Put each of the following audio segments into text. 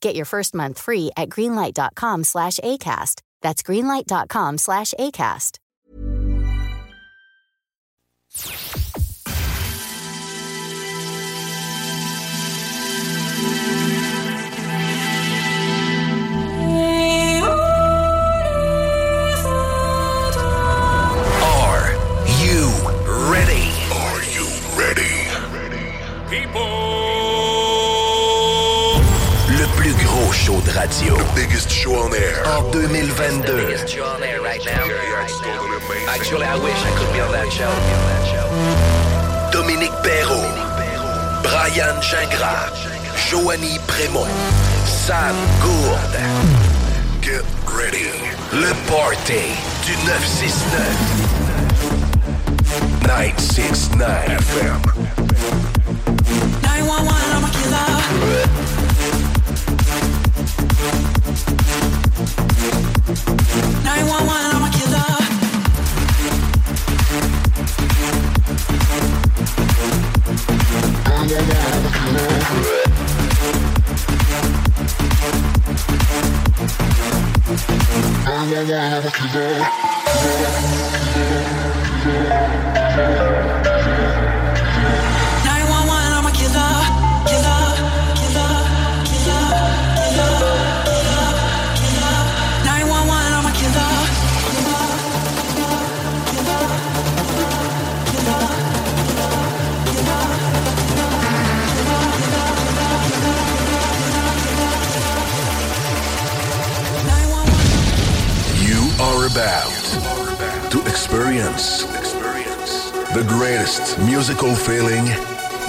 Get your first month free at greenlight.com slash ACAST. That's greenlight.com slash ACAST. Show de radio The biggest show on air. en 2022. Actually, I wish I could be on that show. Dominique Perrault, Brian Gingras, Joanie Prémont, Sam Gourde. Get ready. Le Party du 969. 969 FM. 911, I'm a killer. 911, about to experience the greatest musical feeling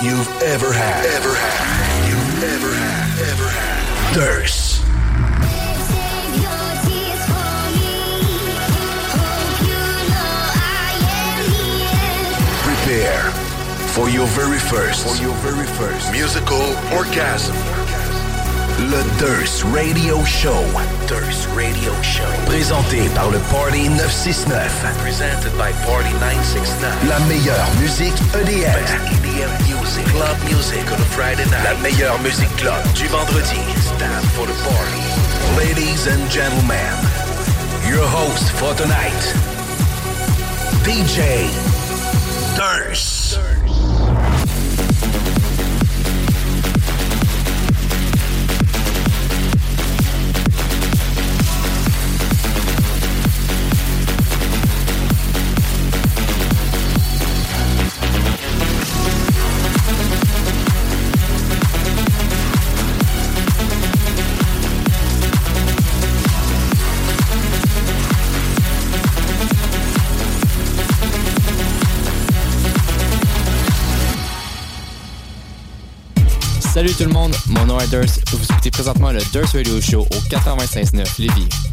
you've ever had. Ever had. You've ever had. Ever had. Thirst. For your very first. For your very first musical orgasm. Le Durst Radio Show. Durst Radio Show. Présenté par le Party 969. Presented by Party 969. La meilleure musique E EDM. Music, club music on a Friday night. La meilleure musique club du vendredi. Stand for the party. Ladies and gentlemen, your host for tonight, DJ Durst. Salut tout le monde, mon nom est Durst. Vous écoutez présentement le Durst Radio Show au 95.9 Lévis.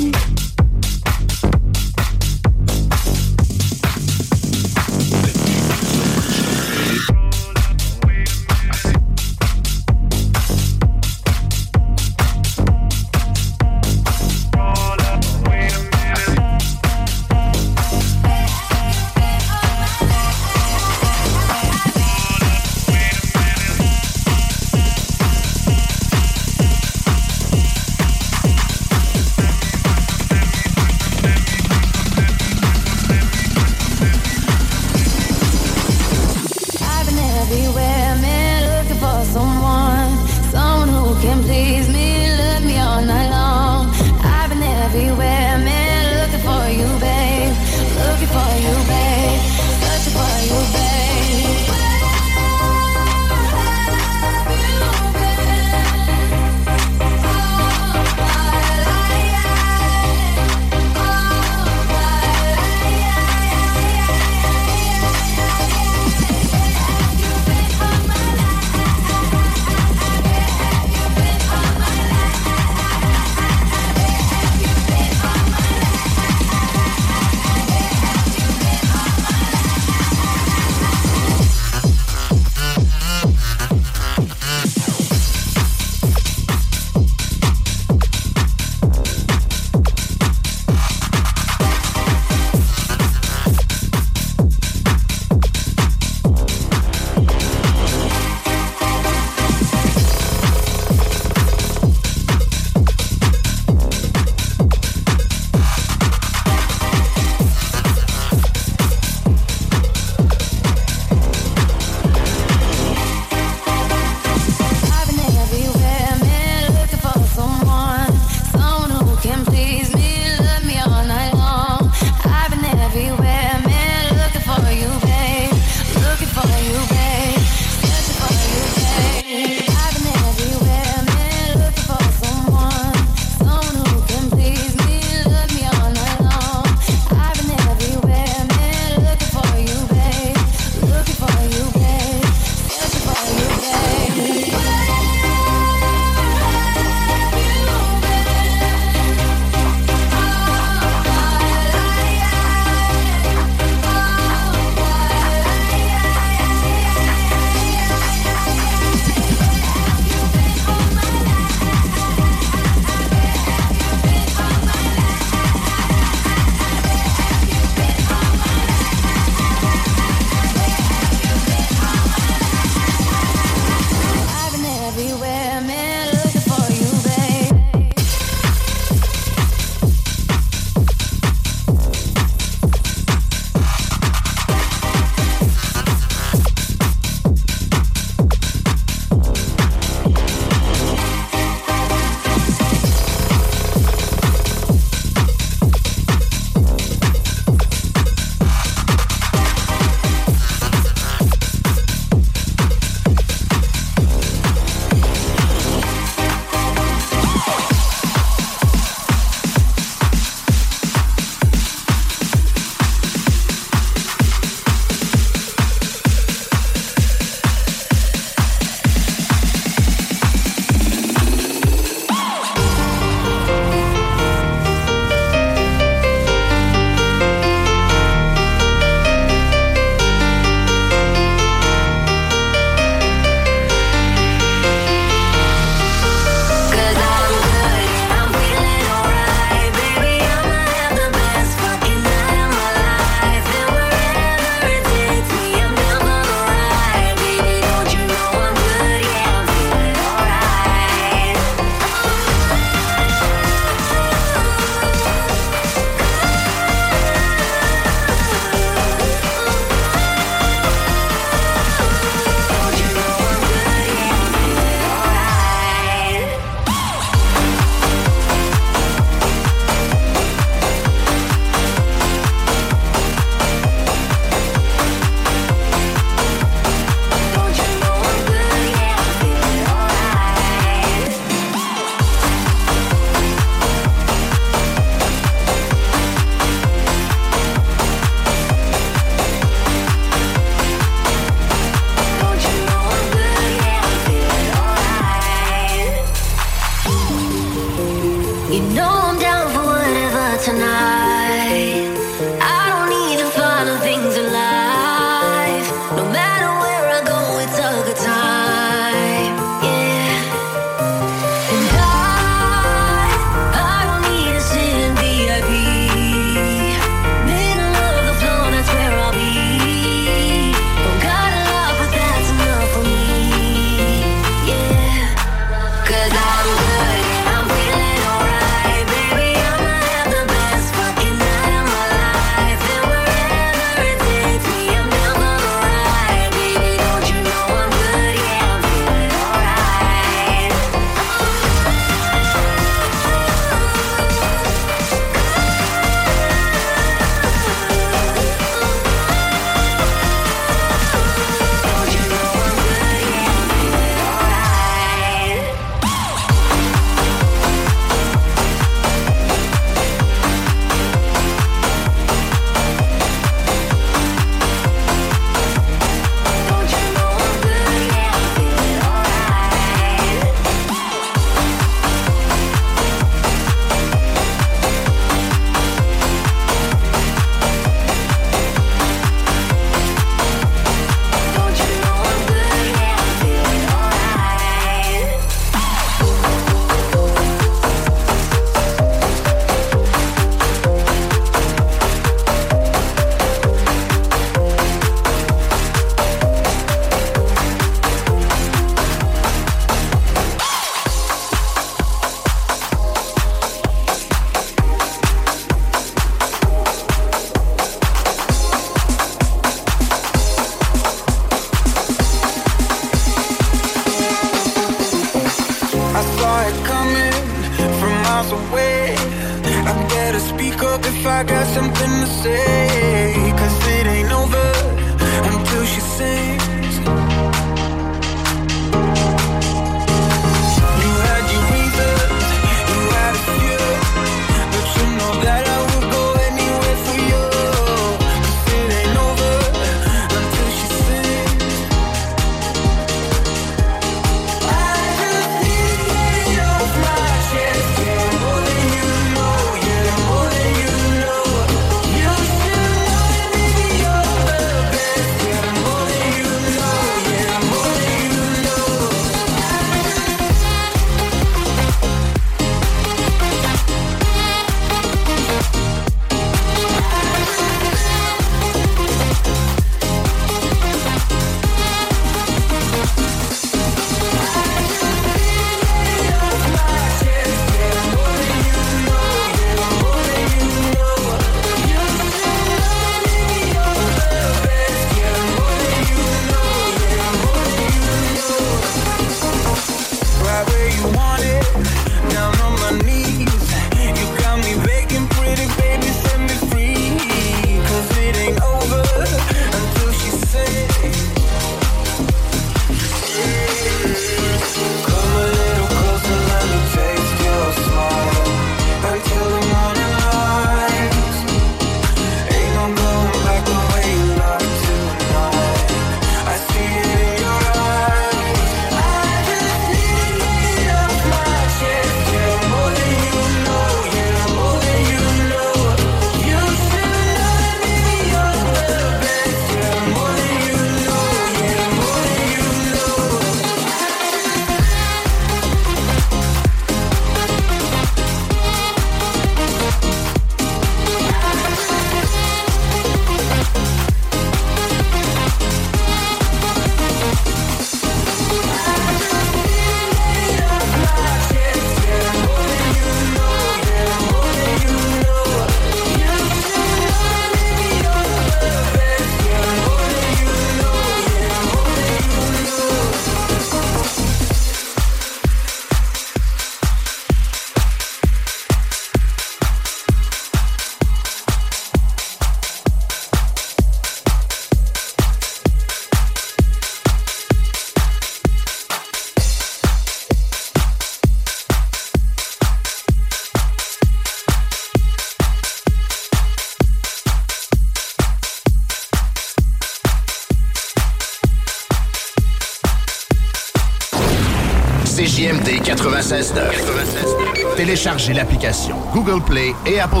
96.9. Téléchargez l'application Google Play et Apple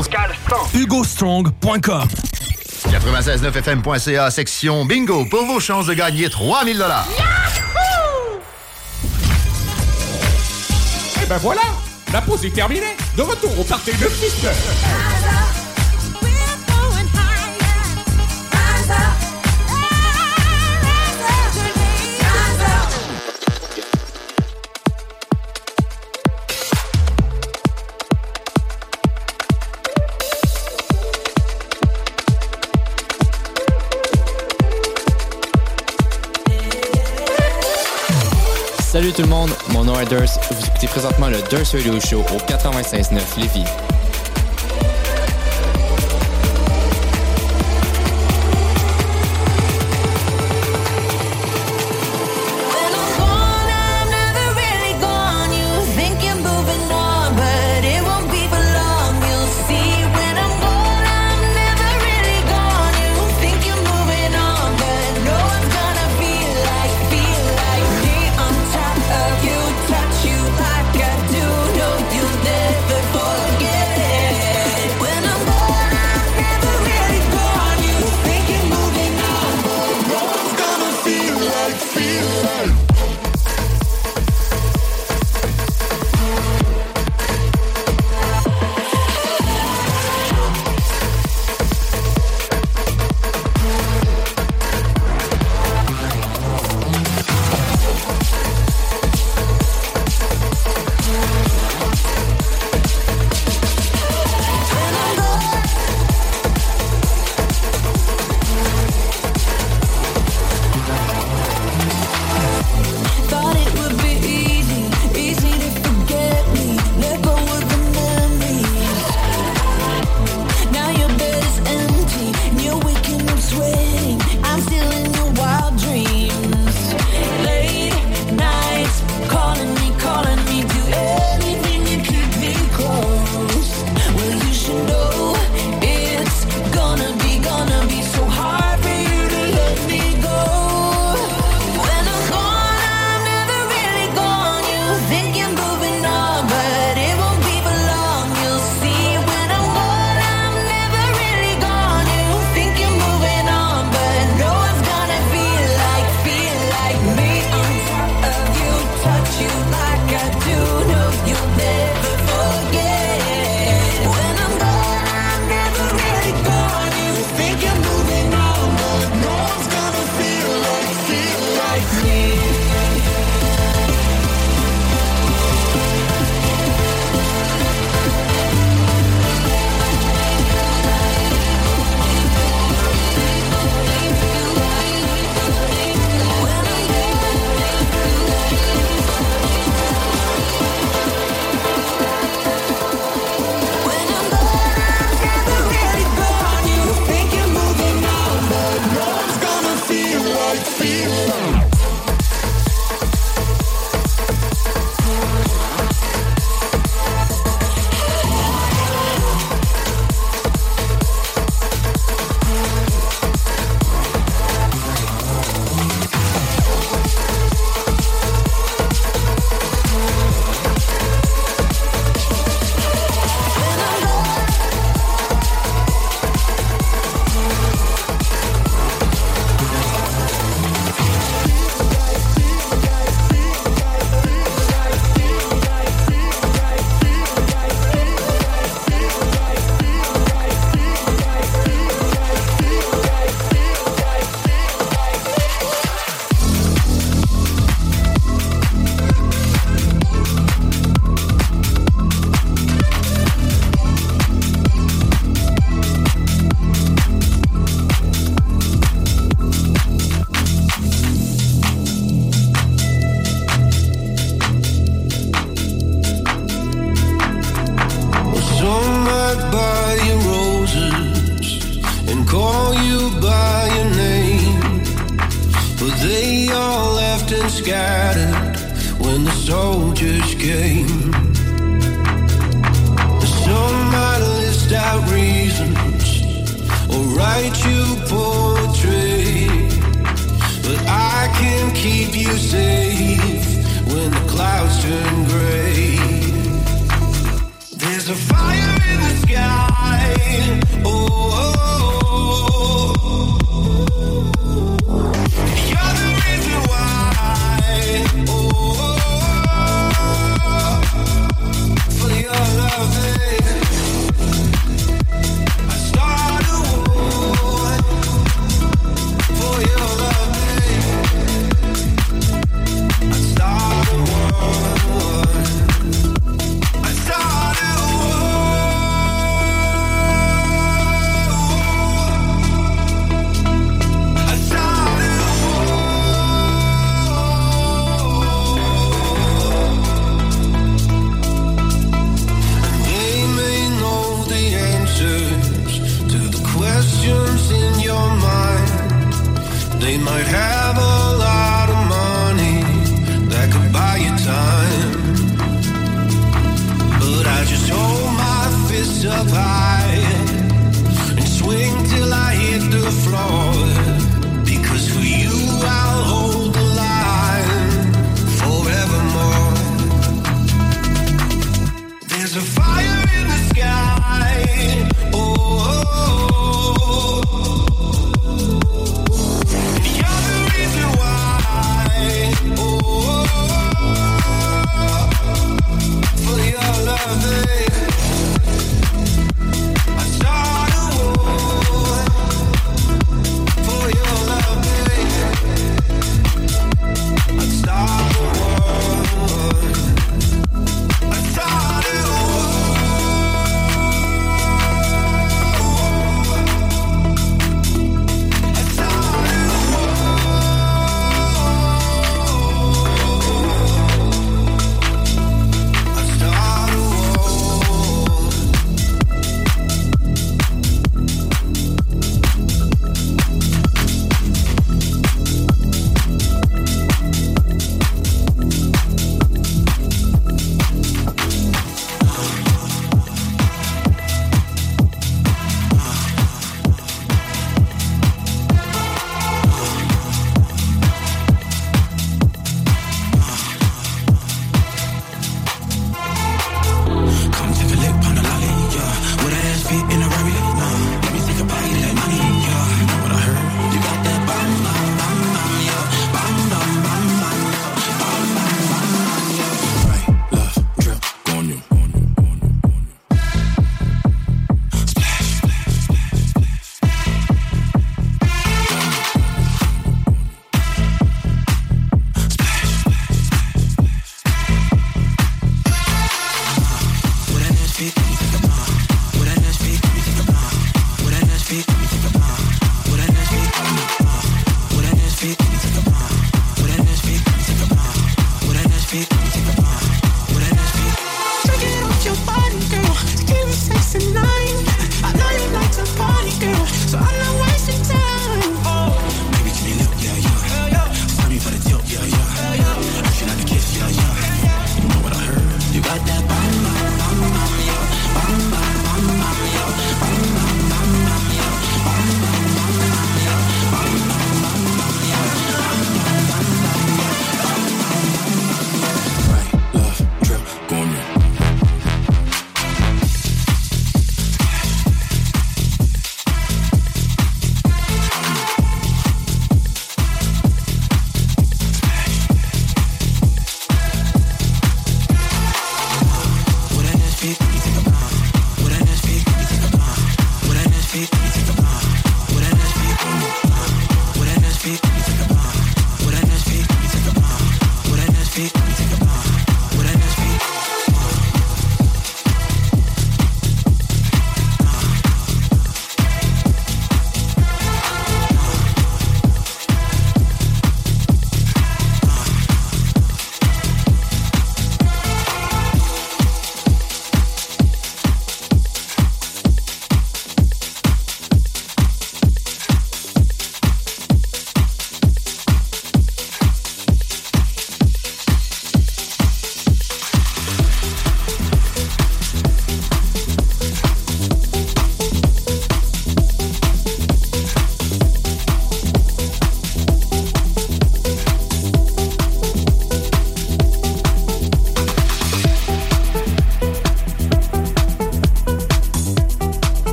HugoStrong.com 969fm.ca section bingo pour vos chances de gagner 3000 dollars. Et eh ben voilà, la pause est terminée. De retour au party de Piste. Salut tout le monde, mon nom est Durs. Vous écoutez présentement le Durs Radio Show au 96.9 Lévis.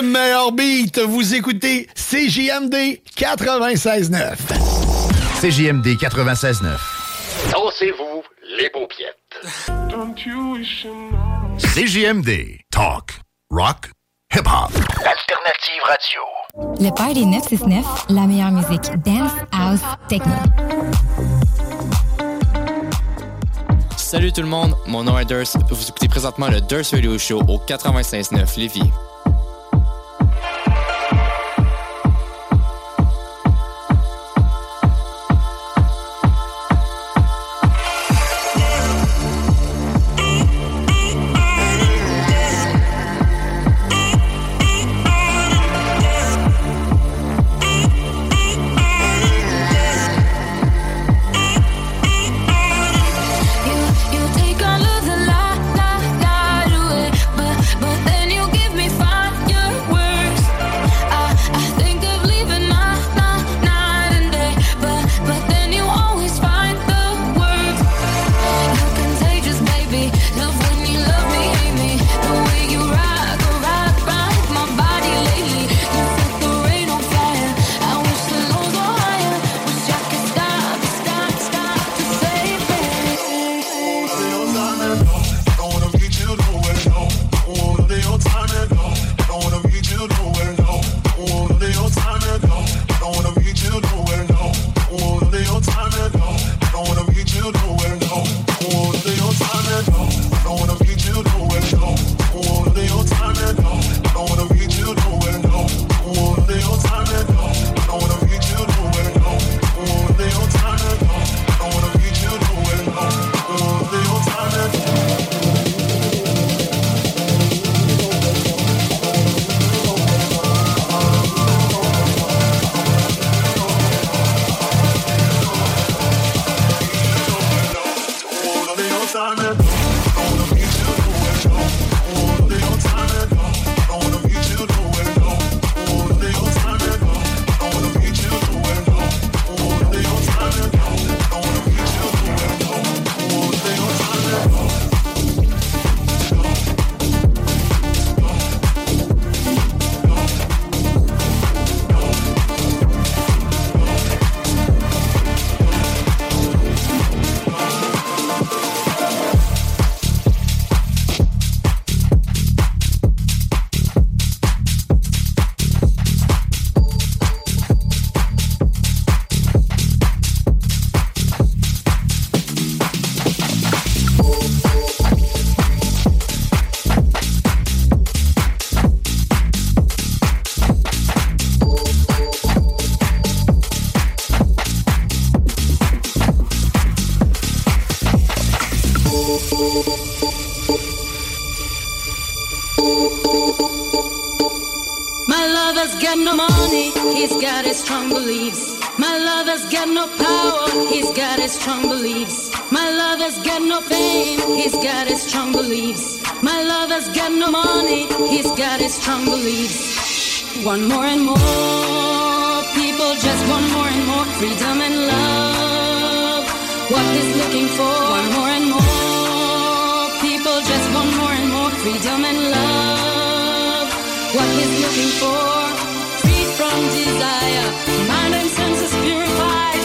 Le meilleur beat, vous écoutez CJMD 96.9. CJMD 96.9. Dansez-vous les paupiètes. CJMD. Talk. Rock. Hip-hop. Alternative radio. Le Party 969, la meilleure musique dance, house, techno. Salut tout le monde, mon nom est Durst. Vous écoutez présentement le Durst Radio Show au 96.9 Lévis. Strong beliefs. One more and more people just want more and more freedom and love. What is looking for, one more and more people just want more and more freedom and love. What he's looking for, free from desire, mind and senses purified,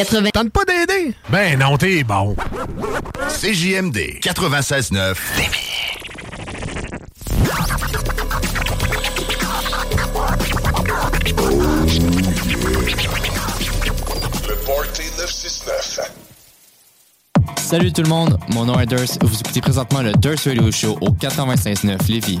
80... Tente pas d'aider? Ben non, t'es bon. CJMD 96.9 Le Party 969. Salut tout le monde, mon nom est Durst et vous écoutez présentement le Durst Radio Show au 95.9 Lévis.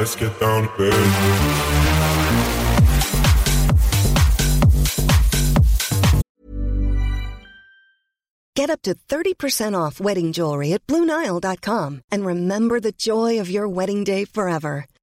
let's get down to business. Get up to 30% off wedding jewelry at Bluenile.com and remember the joy of your wedding day forever.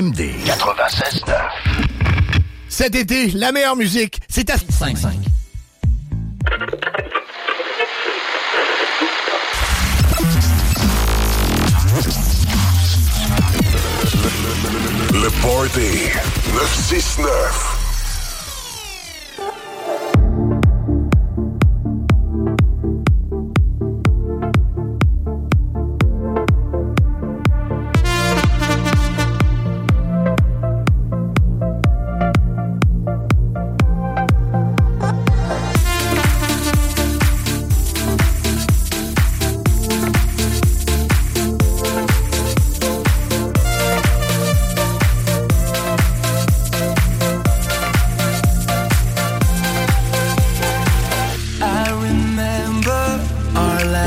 96.9. Cet été, la meilleure musique, c'est à 5.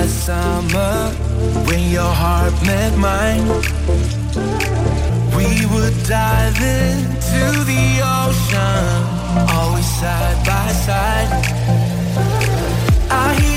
summer when your heart met mine. We would dive into the ocean, always side by side. I hear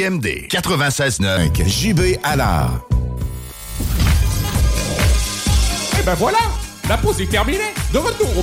CJMD 96.9 JB Allard. Et ben voilà, la pause est terminée. De retour au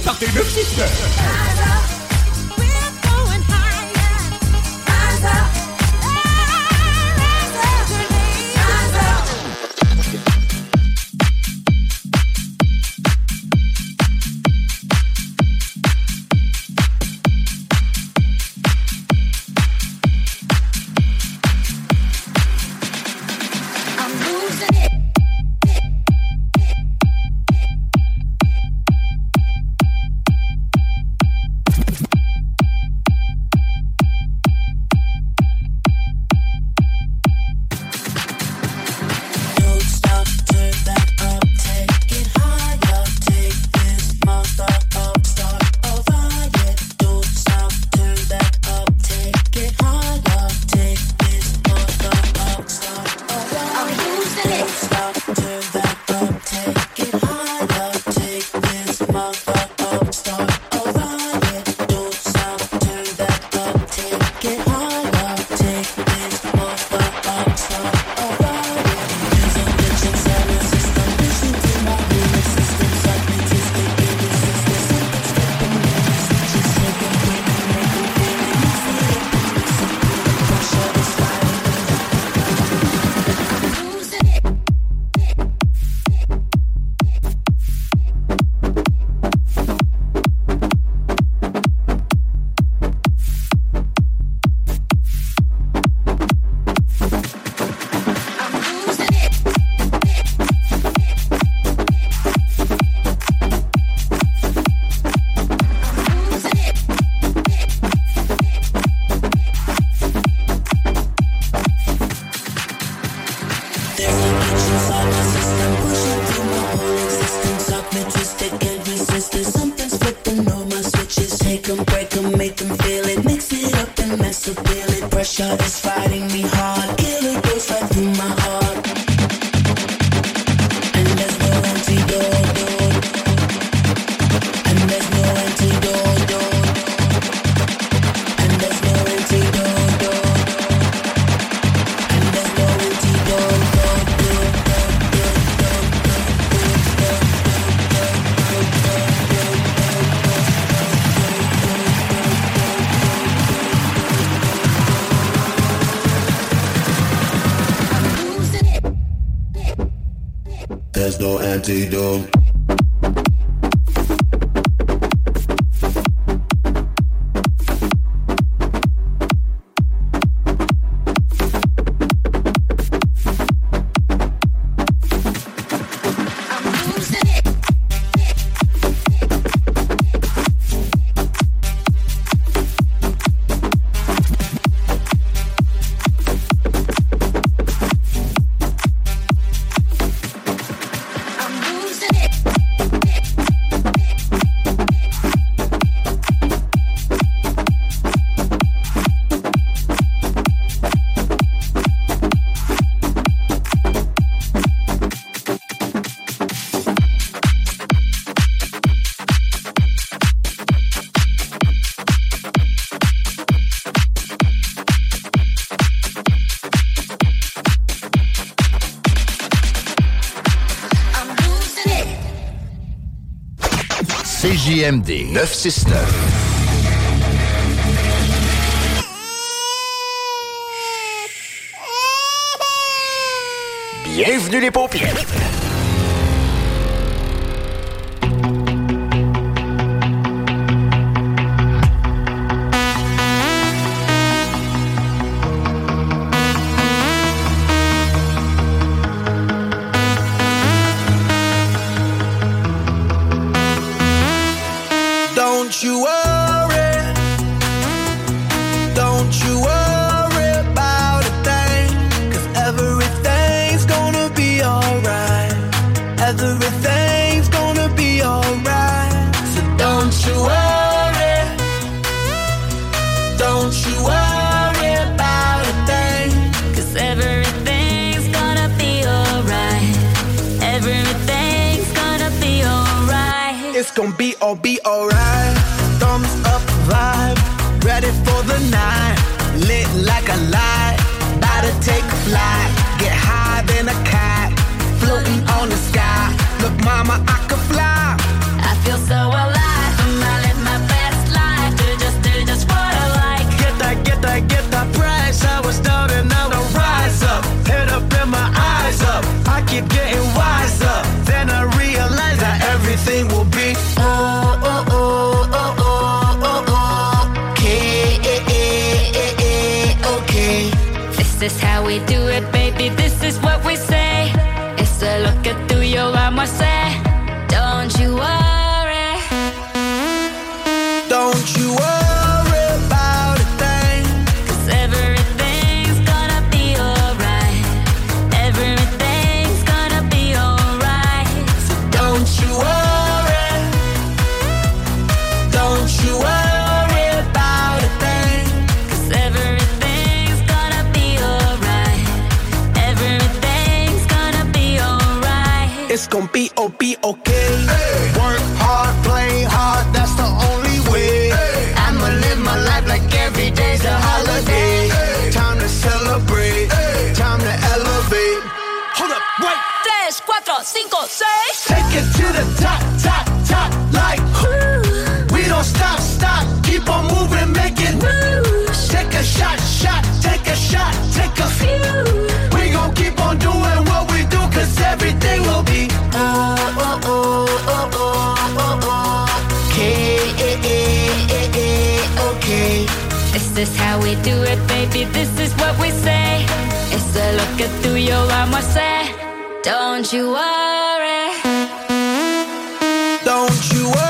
de 6 CJMD 969. Bienvenue les paupières. this is what we say. Instead, look at through your armor say, Don't you worry. Don't you worry.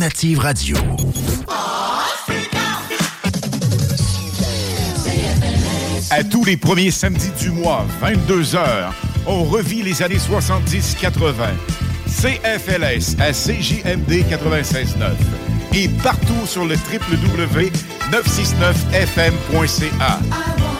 L'alternative radio. À tous les premiers samedis du mois, 22h, on revit les années 70-80. CFLS à CJMD 96.9 et partout sur le www.969fm.ca.